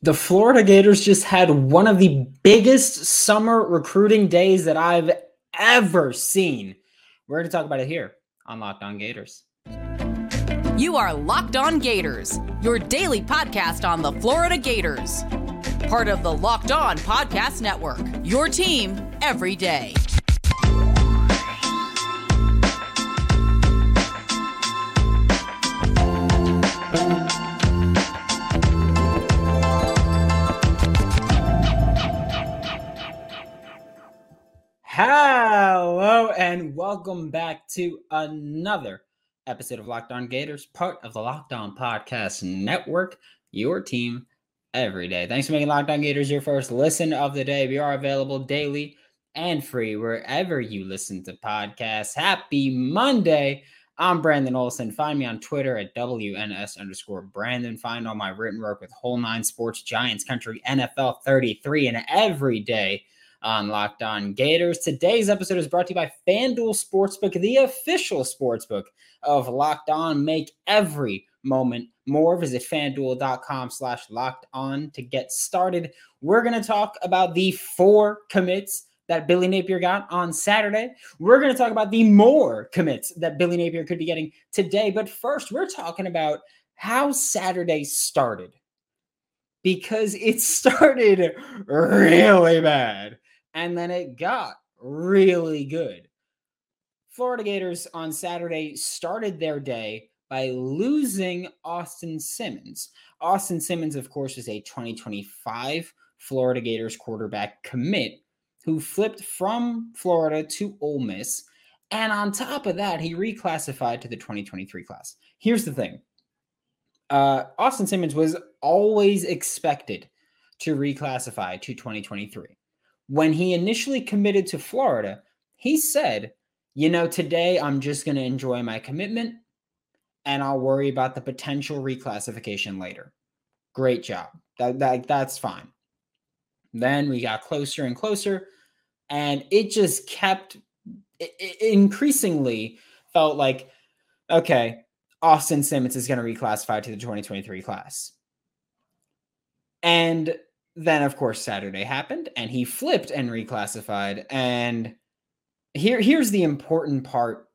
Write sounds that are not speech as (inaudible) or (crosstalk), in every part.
The Florida Gators just had one of the biggest summer recruiting days that I've ever seen. We're going to talk about it here on Locked On Gators. You are Locked On Gators, your daily podcast on the Florida Gators. Part of the Locked On Podcast Network, your team every day. Hello and welcome back to another episode of Locked On Gators, part of the Locked On Podcast Network, your team every day. Thanks for making Locked On Gators your first listen of the day. We are available daily and free wherever you listen to podcasts. Happy Monday. I'm Brandon Olson. Find me on Twitter at WNS underscore Brandon. Find all my written work with Whole Nine Sports, Giants Country, NFL 33, and every day on Locked On Gators. Today's episode is brought to you by FanDuel Sportsbook, the official sportsbook of Locked On. Make every moment more. Visit fanduel.com slash locked on to get started. We're going to talk about the four commits that Billy Napier got on Saturday. We're going to talk about the more commits that Billy Napier could be getting today. But first, we're talking about how Saturday started because it (laughs) started really bad and then it got really good. Florida Gators on Saturday started their day by losing Austin Simmons. Austin Simmons, of course, is a 2025 Florida Gators quarterback commit who flipped from Florida to Ole Miss. And on top of that, he reclassified to the 2023 class. Here's the thing uh, Austin Simmons was always expected to reclassify to 2023 when he initially committed to Florida, he said, you know, today I'm just going to enjoy my commitment and I'll worry about the potential reclassification later. Great job. That, that that's fine. Then we got closer and closer and it just kept it, it increasingly felt like okay, Austin Simmons is going to reclassify to the 2023 class. And then of course Saturday happened and he flipped and reclassified and here here's the important part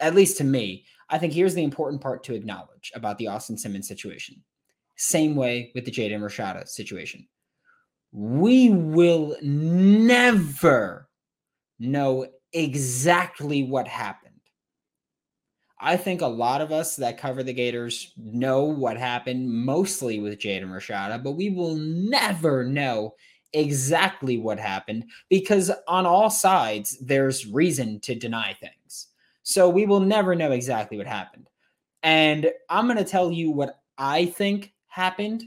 at least to me. I think here's the important part to acknowledge about the Austin Simmons situation. Same way with the Jaden Rashada situation. We will never know exactly what happened I think a lot of us that cover the Gators know what happened mostly with Jaden Rashada, but we will never know exactly what happened because on all sides there's reason to deny things. So we will never know exactly what happened. And I'm going to tell you what I think happened.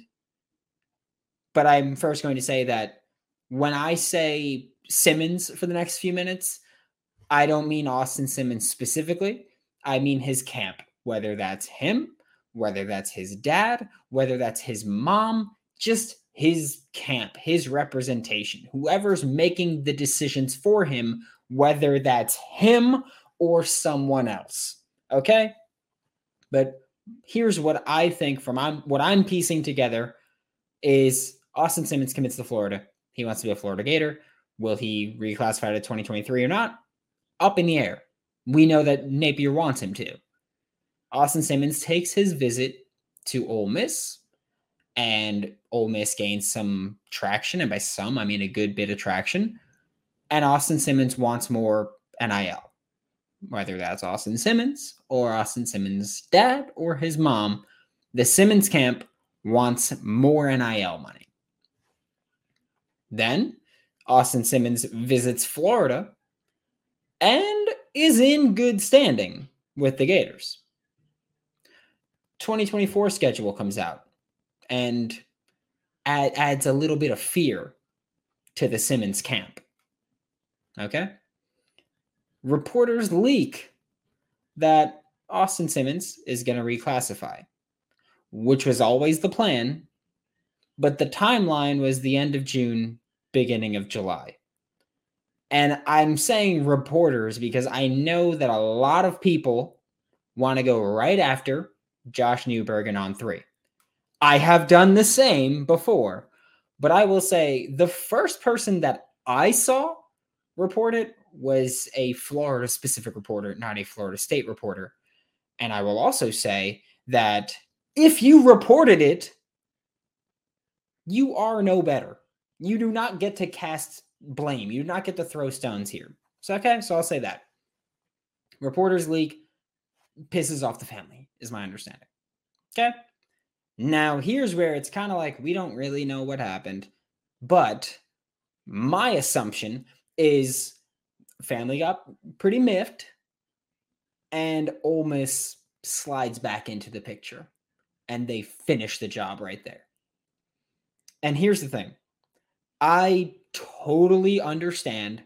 But I'm first going to say that when I say Simmons for the next few minutes, I don't mean Austin Simmons specifically. I mean his camp, whether that's him, whether that's his dad, whether that's his mom, just his camp, his representation, whoever's making the decisions for him, whether that's him or someone else. Okay? But here's what I think from I'm, what I'm piecing together is Austin Simmons commits to Florida. He wants to be a Florida Gator. Will he reclassify to 2023 or not? Up in the air we know that Napier wants him to. Austin Simmons takes his visit to Ole Miss, and Ole Miss gains some traction. And by some, I mean a good bit of traction. And Austin Simmons wants more NIL, whether that's Austin Simmons or Austin Simmons' dad or his mom. The Simmons camp wants more NIL money. Then Austin Simmons visits Florida and is in good standing with the Gators. 2024 schedule comes out and add, adds a little bit of fear to the Simmons camp. Okay? Reporters leak that Austin Simmons is going to reclassify, which was always the plan, but the timeline was the end of June, beginning of July. And I'm saying reporters because I know that a lot of people want to go right after Josh Newberg and On3. I have done the same before, but I will say the first person that I saw report it was a Florida specific reporter, not a Florida state reporter. And I will also say that if you reported it, you are no better. You do not get to cast blame. You do not get to throw stones here. So, okay, so I'll say that. Reporters leak pisses off the family, is my understanding. Okay. Now, here's where it's kind of like we don't really know what happened, but my assumption is family got pretty miffed and Ole Miss slides back into the picture and they finish the job right there. And here's the thing I totally understand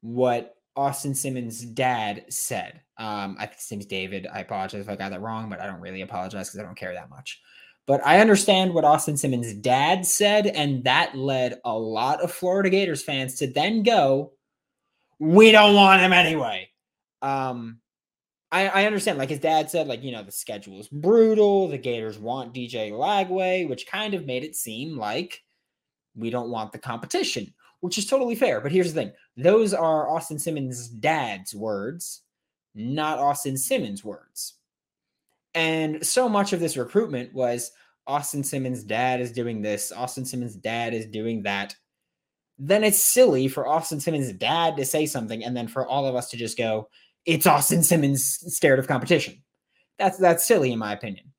what Austin Simmons' dad said. Um, I think his name's David. I apologize if I got that wrong, but I don't really apologize because I don't care that much. But I understand what Austin Simmons' dad said, and that led a lot of Florida Gators fans to then go, "We don't want him anyway." Um, I, I understand, like his dad said, like you know the schedule is brutal. The Gators want DJ Lagway, which kind of made it seem like we don't want the competition, which is totally fair. But here's the thing: those are Austin Simmons' dad's words, not Austin Simmons' words. And so much of this recruitment was Austin Simmons' dad is doing this, Austin Simmons' dad is doing that. Then it's silly for Austin Simmons' dad to say something and then for all of us to just go, it's Austin Simmons scared of competition. That's that's silly in my opinion.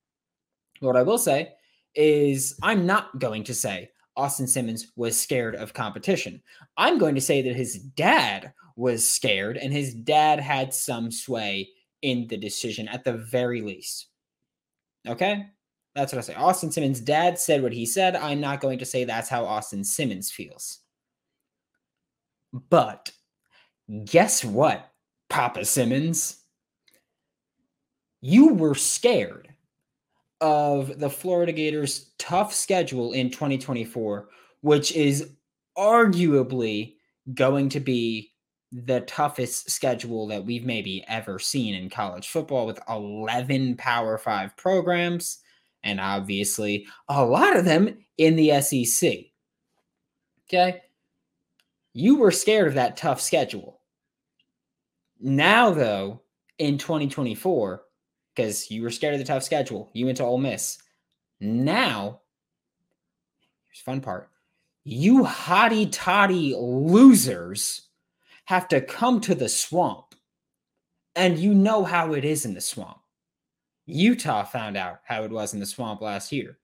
What I will say is I'm not going to say Austin Simmons was scared of competition. I'm going to say that his dad was scared and his dad had some sway in the decision at the very least. Okay? That's what I say. Austin Simmons' dad said what he said. I'm not going to say that's how Austin Simmons feels. But guess what, Papa Simmons? You were scared of the Florida Gators' tough schedule in 2024, which is arguably going to be the toughest schedule that we've maybe ever seen in college football with 11 Power 5 programs and obviously a lot of them in the SEC. Okay? You were scared of that tough schedule. Now though, in 2024, because you were scared of the tough schedule, you went to Ole Miss. Now, here's fun part. You hotty toddy losers have to come to the swamp. And you know how it is in the swamp. Utah found out how it was in the swamp last year.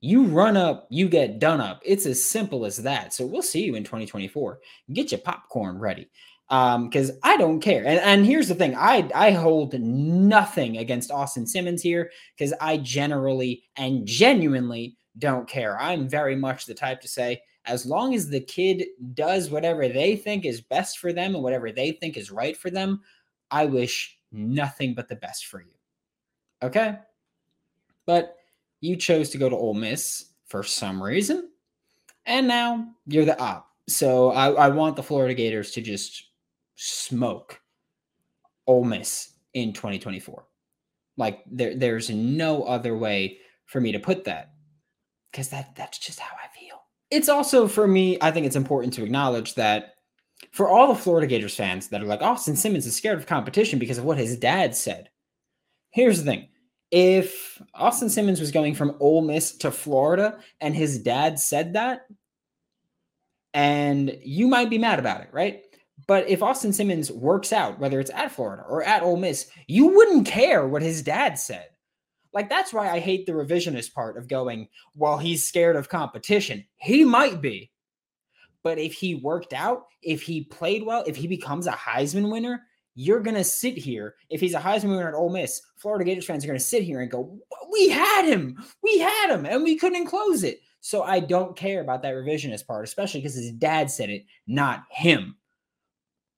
You run up, you get done up. It's as simple as that. So we'll see you in 2024. Get your popcorn ready. Um, because I don't care. And, and here's the thing: I I hold nothing against Austin Simmons here because I generally and genuinely don't care. I'm very much the type to say, as long as the kid does whatever they think is best for them and whatever they think is right for them, I wish nothing but the best for you. Okay? But you chose to go to Ole Miss for some reason, and now you're the op. So I, I want the Florida Gators to just smoke Ole Miss in 2024. Like there, there's no other way for me to put that because that that's just how I feel. It's also for me, I think it's important to acknowledge that for all the Florida Gators fans that are like Austin Simmons is scared of competition because of what his dad said. Here's the thing. If Austin Simmons was going from Ole Miss to Florida and his dad said that, and you might be mad about it, right? But if Austin Simmons works out, whether it's at Florida or at Ole Miss, you wouldn't care what his dad said. Like that's why I hate the revisionist part of going, well, he's scared of competition. He might be. But if he worked out, if he played well, if he becomes a Heisman winner, you're to sit here. If he's a Heisman winner at Ole Miss, Florida Gators fans are to sit here and go, We had him. We had him, and we couldn't close it. So I don't care about that revisionist part, especially because his dad said it, not him.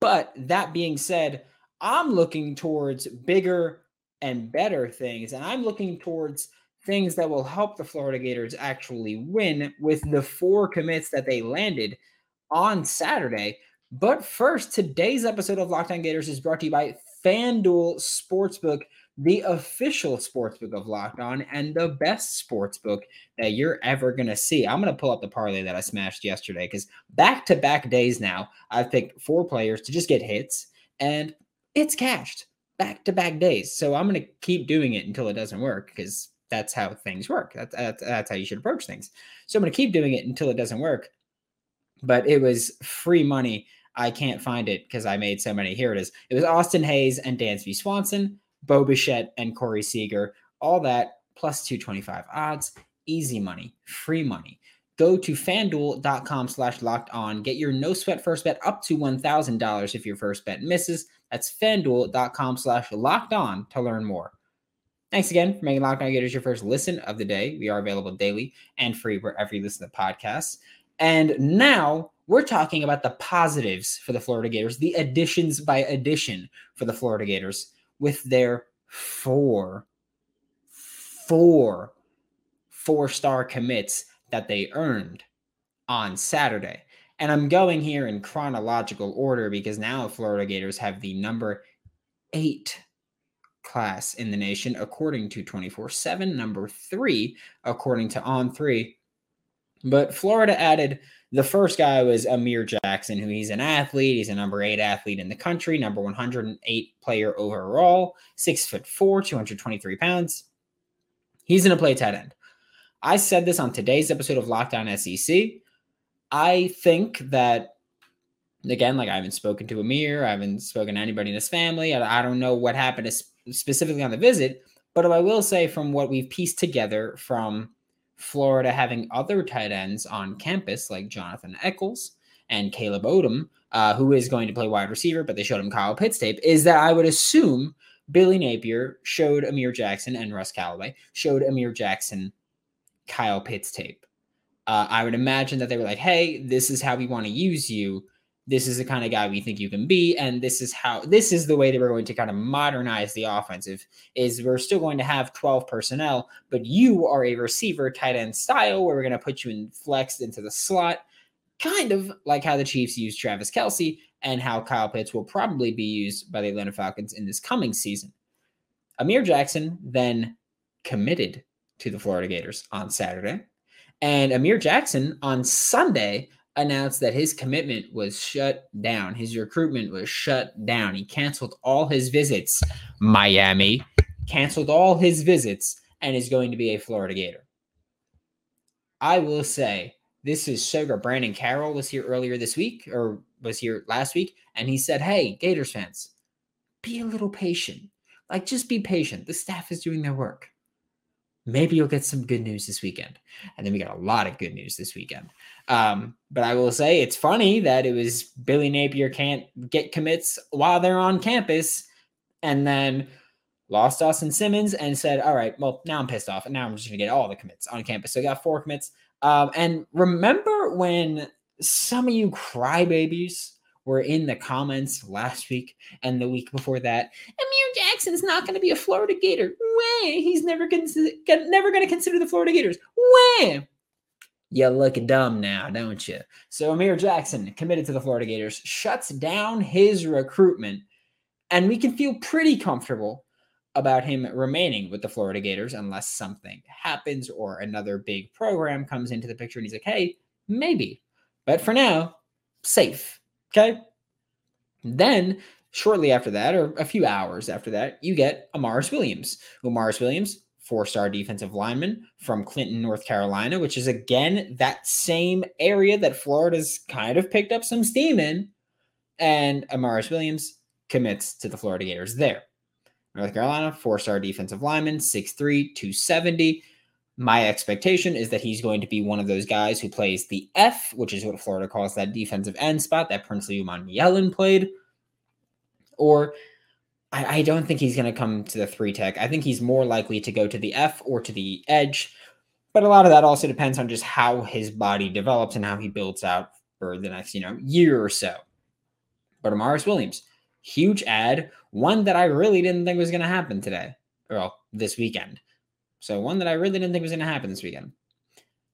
But that being said, I'm looking towards bigger and better things, and I'm looking towards things that will help the Florida Gators actually win with the four commits that they landed on Saturday. But first, today's episode of Locked On Gators is brought to you by FanDuel Sportsbook. The official sportsbook of Locked On and the best sportsbook that you're ever going to see. I'm going to pull up the parlay that I smashed yesterday because back to back days now, I've picked four players to just get hits and it's cashed back to back days. So I'm going to keep doing it until it doesn't work because that's how things work. That's, that's, that's how you should approach things. So I'm going to keep doing it until it doesn't work. But it was free money. I can't find it because I made so many. Here it is. It was Austin Hays and Dansby Swanson. Bo Bichette and Corey Seager. All that plus 225 odds, easy money, free money. Go to fanduel.com slash locked on. Get your no sweat first bet up to $1,000 if your first bet misses. That's fanduel.com slash locked on to learn more. Thanks again for making Locked On Gators your first listen of the day. We are available daily and free wherever you listen to podcasts. And now we're talking about the positives for the Florida Gators, the additions by addition for the Florida Gators with their four, four, four star commits that they earned on Saturday. And I'm going here in chronological order because now Florida Gators have the number eight class in the nation, according to 24 7, number three, according to On Three. But Florida added the first guy was Amir Jackson, who he's an athlete. He's a number eight athlete in the country, number 108 player overall, six foot four, 223 pounds. He's going to play tight end. I said this on today's episode of Locked On SEC. I think that, again, like I haven't spoken to Amir, I haven't spoken to anybody in his family. I, I don't know what happened specifically on the visit, but I will say from what we've pieced together from Florida having other tight ends on campus like Jonathan Eccles and Caleb Odom, uh, who is going to play wide receiver, but they showed him Kyle Pitts tape, is that I would assume Billy Napier showed Amir Jackson and Russ Callaway showed Amir Jackson Kyle Pitts tape. Uh, I would imagine that they were like, hey, this is how we want to use you this is the kind of guy we think you can be and this is how this is the way that we're going to kind of modernize the offensive is we're still going to have 12 personnel but you are a receiver tight end style where we're going to put you in flexed into the slot kind of like how the chiefs use travis kelce and how kyle pitts will probably be used by the atlanta falcons in this coming season. Amir jackson then committed to the florida gators on saturday and amir jackson on sunday announced that his commitment was shut down. His recruitment was shut down. He canceled all his visits. Miami canceled all his visits and is going to be a Florida Gator. I will say this is sugar. Brandon Carroll was here earlier this week or was here last week, and he said, Hey, Gators fans, be a little patient. Like, just be patient. The staff is doing their work. Maybe you'll get some good news this weekend. And then we got a lot of good news this weekend. Um, but I will say it's funny that it was Billy Napier can't get commits while they're on campus and then lost Austin Simmons and said, All right, well, now I'm pissed off. And now I'm just going to get all the commits on campus. So I got four commits. Um, and remember when some of you crybabies were in the comments last week and the week before that. Amir Jackson's not going to be a Florida Gator. Way he's never never going to consider the Florida Gators. Way you look dumb now, don't you? So Amir Jackson, committed to the Florida Gators, shuts down his recruitment, and we can feel pretty comfortable about him remaining with the Florida Gators unless something happens or another big program comes into the picture and he's like, hey, maybe. But for now, safe. Okay. Then shortly after that, or a few hours after that, you get Amaris Williams. Amaris Williams, four star defensive lineman from Clinton, North Carolina, which is again that same area that Florida's kind of picked up some steam in. And Amaris Williams commits to the Florida Gators there. North Carolina, four star defensive lineman, 6'3, 270. My expectation is that he's going to be one of those guys who plays the F, which is what Florida calls that defensive end spot that Prince Princely Yellen played. Or I, I don't think he's going to come to the three tech. I think he's more likely to go to the F or to the edge. But a lot of that also depends on just how his body develops and how he builds out for the next, you know, year or so. But Amaris Williams, huge ad, one that I really didn't think was going to happen today, well, this weekend. So one that I really didn't think was going to happen this weekend.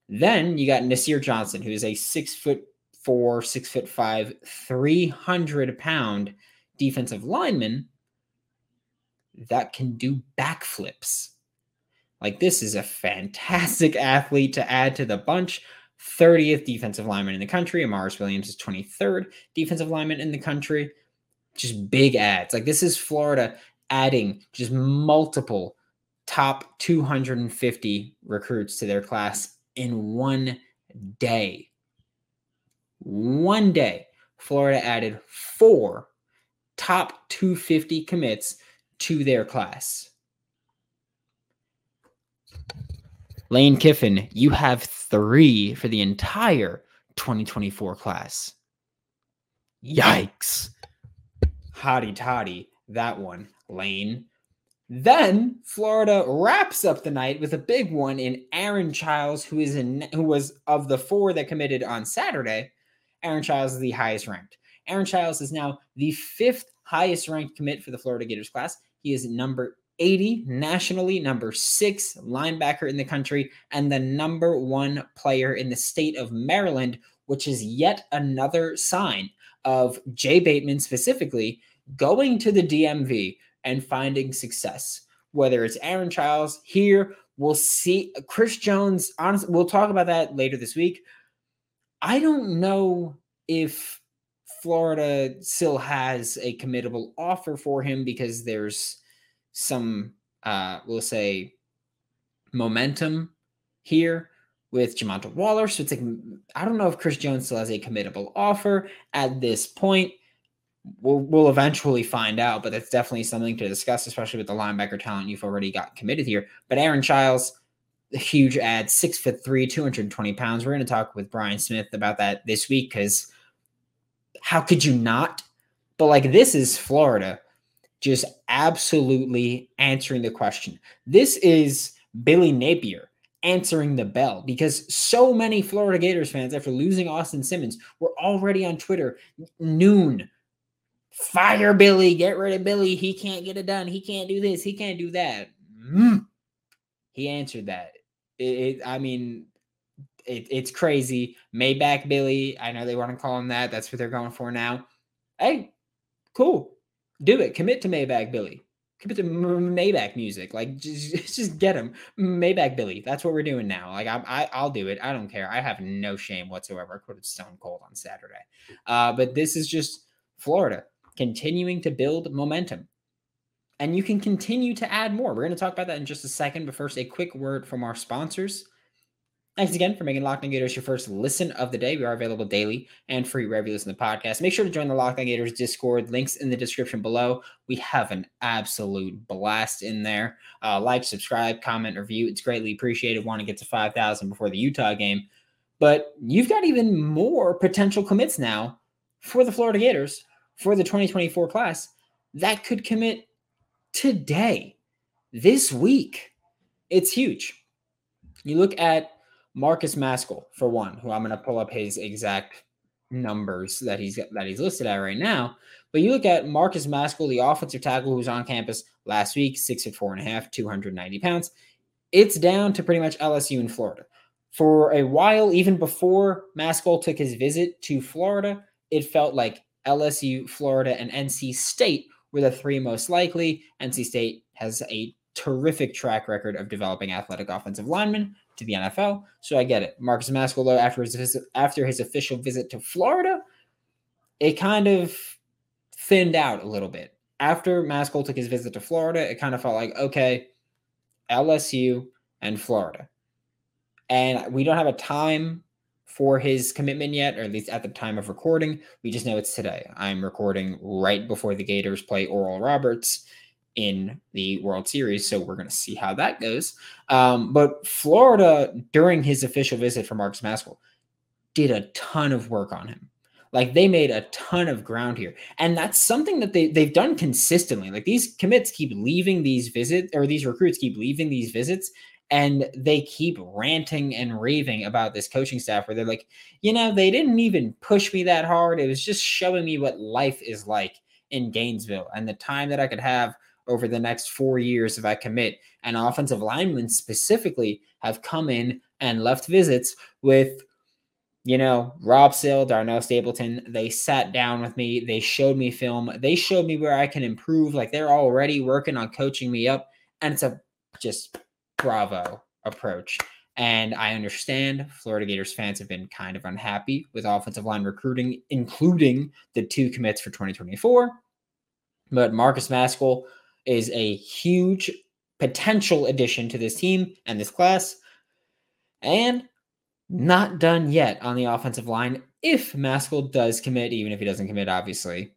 Then you got Nasir Johnson, who is a six foot four, six foot five, 300 pound defensive lineman. That can do backflips. Like, this is a fantastic (laughs) athlete to add to the bunch. 30th defensive lineman in the country. Amaris Williams is 23rd defensive lineman in the country. Just big ads. Like, this is Florida adding just multiple top 250 recruits to their class in one day. One day, Florida added four top 250 commits to their class. Lane Kiffin, you have three for the entire 2024 class. Yikes. Hotty toddy, that one, Lane. Then Florida wraps up the night with a big one in Aaron Chiles, who is in who was of the four that committed on Saturday. Aaron Chiles is the highest ranked. Aaron Chiles is now the fifth highest ranked commit for the Florida Gators class. He is number 80 nationally, number six linebacker in the country, and the number one player in the state of Maryland, which is yet another sign of Jay Bateman specifically going to the DMV and finding success. Whether it's Aaron Chiles here, we'll see Chris Jones. Honestly, we'll talk about that later this week. I don't know if Florida still has a committable offer for him because there's some, uh, we'll say, momentum here with Jamonta Waller. So it's like, I don't know if Chris Jones still has a committable offer at this point we'll we'll eventually find out, but that's definitely something to discuss, especially with the linebacker talent you've already got committed here. But Aaron Chiles, a huge ad, six foot three, 220 pounds. We're going to talk with Brian Smith about that this week because how could you not? But like this is Florida just absolutely answering the question. This is Billy Napier answering the bell because so many Florida Gators fans, after losing Austin Simmons, were already on Twitter noon fire Billy, get rid of Billy. He can't get it done. He can't do this. He can't do that. Mm. He answered that. It, it, I mean, it, it's crazy. Maybach Billy. I know they want to call him that. That's what they're going for now. Hey, cool. Do it. Commit to Maybach Billy. Commit to Maybach music. Like just, (laughs) just get him. Maybach Billy. That's what we're doing now. Like I, I, I'll do it. I don't care. I have no shame whatsoever. I quoted Stone Cold on Saturday. Uh, but this is just Florida continuing to build momentum. And you can continue to add more. We're going to talk about that in just a second. But first, a quick word from our sponsors. Thanks again for making Locked On Gators your first listen of the day. We are available daily and free wherever you listen to the podcast. Make sure to join the Locked On Gators Discord. Links in the description below. We have an absolute blast in there. Uh, like, subscribe, comment, review. It's greatly appreciated. Want to get to 5,000 before the Utah game. But you've got even more potential commits now for the Florida Gators for the 2024 class that could commit today, this week. It's huge. You look at Marcus Maskell for one, who I'm going to pull up his exact numbers that he's that he's listed at right now. But you look at Marcus Maskell, the offensive tackle who was on campus last week, six foot four and a half, 290 pounds. It's down to pretty much LSU in Florida. For a while, even before Maskell took his visit to Florida, it felt like LSU, Florida, and NC State were the three most likely. NC State has a terrific track record of developing athletic offensive linemen to the NFL. So I get it. Marcus Mascolo, after his after his official visit to Florida, it kind of thinned out a little bit. After Maskell took his visit to Florida, it kind of felt like, okay, LSU and Florida. And we don't have a time for his commitment yet, or at least at the time of recording. We just know it's today. I'm recording right before the Gators play Oral Roberts in the World Series, so we're going to see how that goes. Um, but Florida, during his official visit for Marcus Maskell, did a ton of work on him. Like they made a ton of ground here. And that's something that they, they've done consistently. Like these commits keep leaving these visits, or these recruits keep leaving these visits and they keep ranting and raving about this coaching staff where they're like, you know, they didn't even push me that hard. It was just showing me what life is like in Gainesville and the time that I could have over the next four years if I commit. And offensive linemen specifically have come in and left visits with you know, Rob Sale, Darnell Stapleton, they sat down with me. They showed me film. They showed me where I can improve. Like they're already working on coaching me up. And it's a just bravo approach. And I understand Florida Gators fans have been kind of unhappy with offensive line recruiting, including the two commits for 2024. But Marcus Maskell is a huge potential addition to this team and this class. And not done yet on the offensive line. If Maskell does commit, even if he doesn't commit, obviously,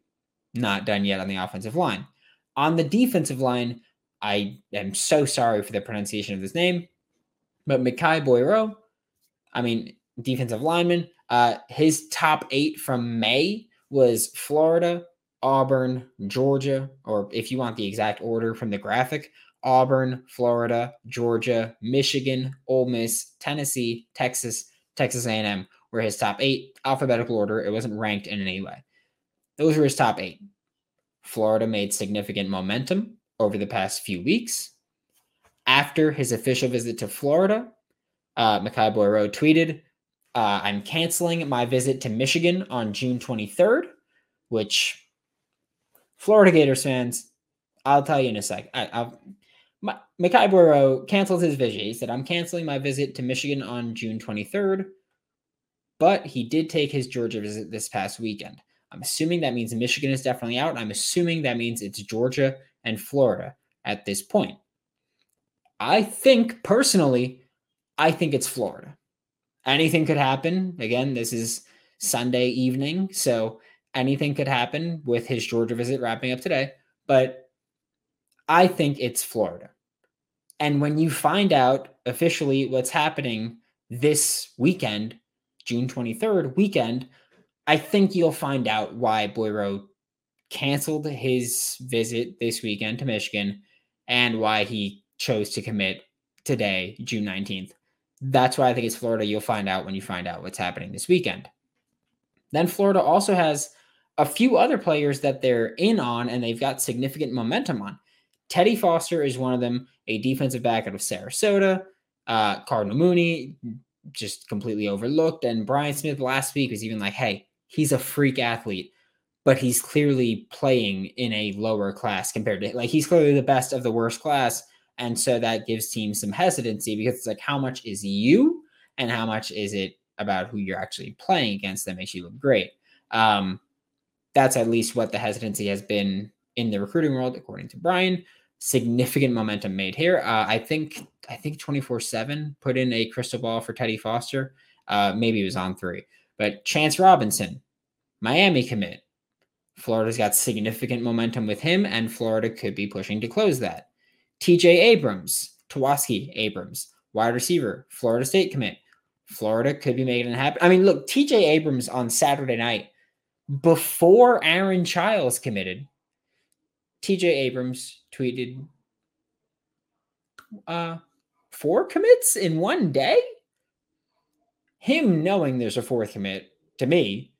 not done yet on the offensive line. On the defensive line, I am so sorry for the pronunciation of this name, but Mikai Boiro, I mean, defensive lineman, uh, his top eight from May was Florida, Auburn, Georgia, or if you want the exact order from the graphic, Auburn, Florida, Georgia, Michigan, Ole Miss, Tennessee, Texas, Texas A&M were his top eight alphabetical order. It wasn't ranked in any way. Those were his top eight. Florida made significant momentum over the past few weeks. After his official visit to Florida, uh, Boiro tweeted, uh, I'm canceling my visit to Michigan on June 23rd, which Florida Gators fans, I'll tell you in a sec. I, I'll, my, Mikai Boiro canceled his visit. He said, I'm canceling my visit to Michigan on June 23rd, but he did take his Georgia visit this past weekend. I'm assuming that means Michigan is definitely out. I'm assuming that means it's Georgia and Florida at this point. I think personally, I think it's Florida. Anything could happen. Again, this is Sunday evening, so anything could happen with his Georgia visit wrapping up today. But I think it's Florida. And when you find out officially what's happening this weekend, June 23rd weekend, I think you'll find out why Boiro canceled his visit this weekend to Michigan and why he chose to commit today, June 19th. That's why I think it's Florida. You'll find out when you find out what's happening this weekend. Then Florida also has a few other players that they're in on and they've got significant momentum on. Teddy Foster is one of them, a defensive back out of Sarasota. Uh, Cardinal Mooney just completely overlooked. And Brian Smith last week was even like, hey, he's a freak athlete, but he's clearly playing in a lower class compared to like he's clearly the best of the worst class. And so that gives teams some hesitancy because it's like, how much is you and how much is it about who you're actually playing against that makes you look great? Um, that's at least what the hesitancy has been in the recruiting world, according to Brian significant momentum made here. Uh, I think I think 24/7 put in a crystal ball for Teddy Foster. Uh, maybe it was on three, but Chance Robinson, Miami commit. Florida's got significant momentum with him, and Florida could be pushing to close that. TJ Abrams, Tawaski Abrams, wide receiver, Florida State commit. Florida could be making it happen. I mean, look, TJ Abrams on Saturday night, before Aaron Chiles committed, TJ Abrams tweeted uh four commits in one day. Him knowing there's a fourth commit to me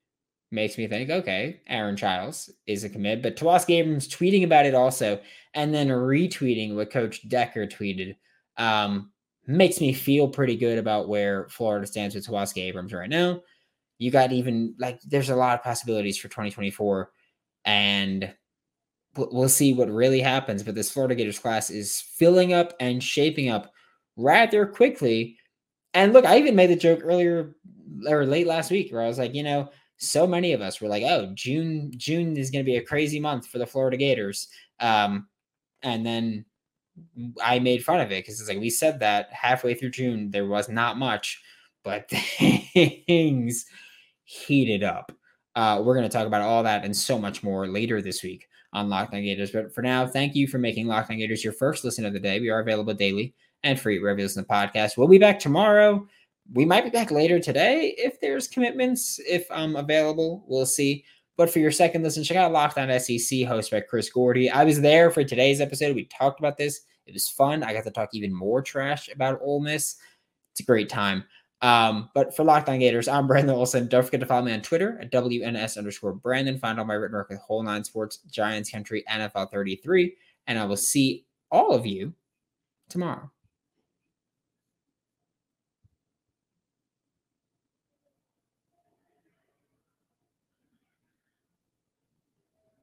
makes me think, okay, Aaron Chiles is a commit, but Tawaski Abrams tweeting about it also, and then retweeting what Coach Decker tweeted, um, makes me feel pretty good about where Florida stands with Tawaski Abrams right now. You got even like there's a lot of possibilities for 2024, and we'll see what really happens. But this Florida Gators class is filling up and shaping up rather quickly. And look, I even made the joke earlier or late last week where I was like, you know, so many of us were like, oh, June, June is going to be a crazy month for the Florida Gators. Um, and then I made fun of it because it's like we said that halfway through June, there was not much, but (laughs) things heated up. Uh, we're going to talk about all that and so much more later this week on Locked On Gators. But for now, thank you for making Locked On Gators your first listen of the day. We are available daily and free wherever you listen to podcasts. We'll be back tomorrow. We might be back later today if there's commitments, if I'm available. We'll see. But for your second listen, check out Locked On SEC, hosted by Chris Gordy. I was there for today's episode. We talked about this. It was fun. I got to talk even more trash about Ole Miss. It's a great time. Um, but for Locked On Gators, I'm Brandon Olson. Don't forget to follow me on Twitter at WNS underscore Brandon. Find all my written work with Whole Nine Sports, Giants Country, NFL 33. And I will see all of you tomorrow.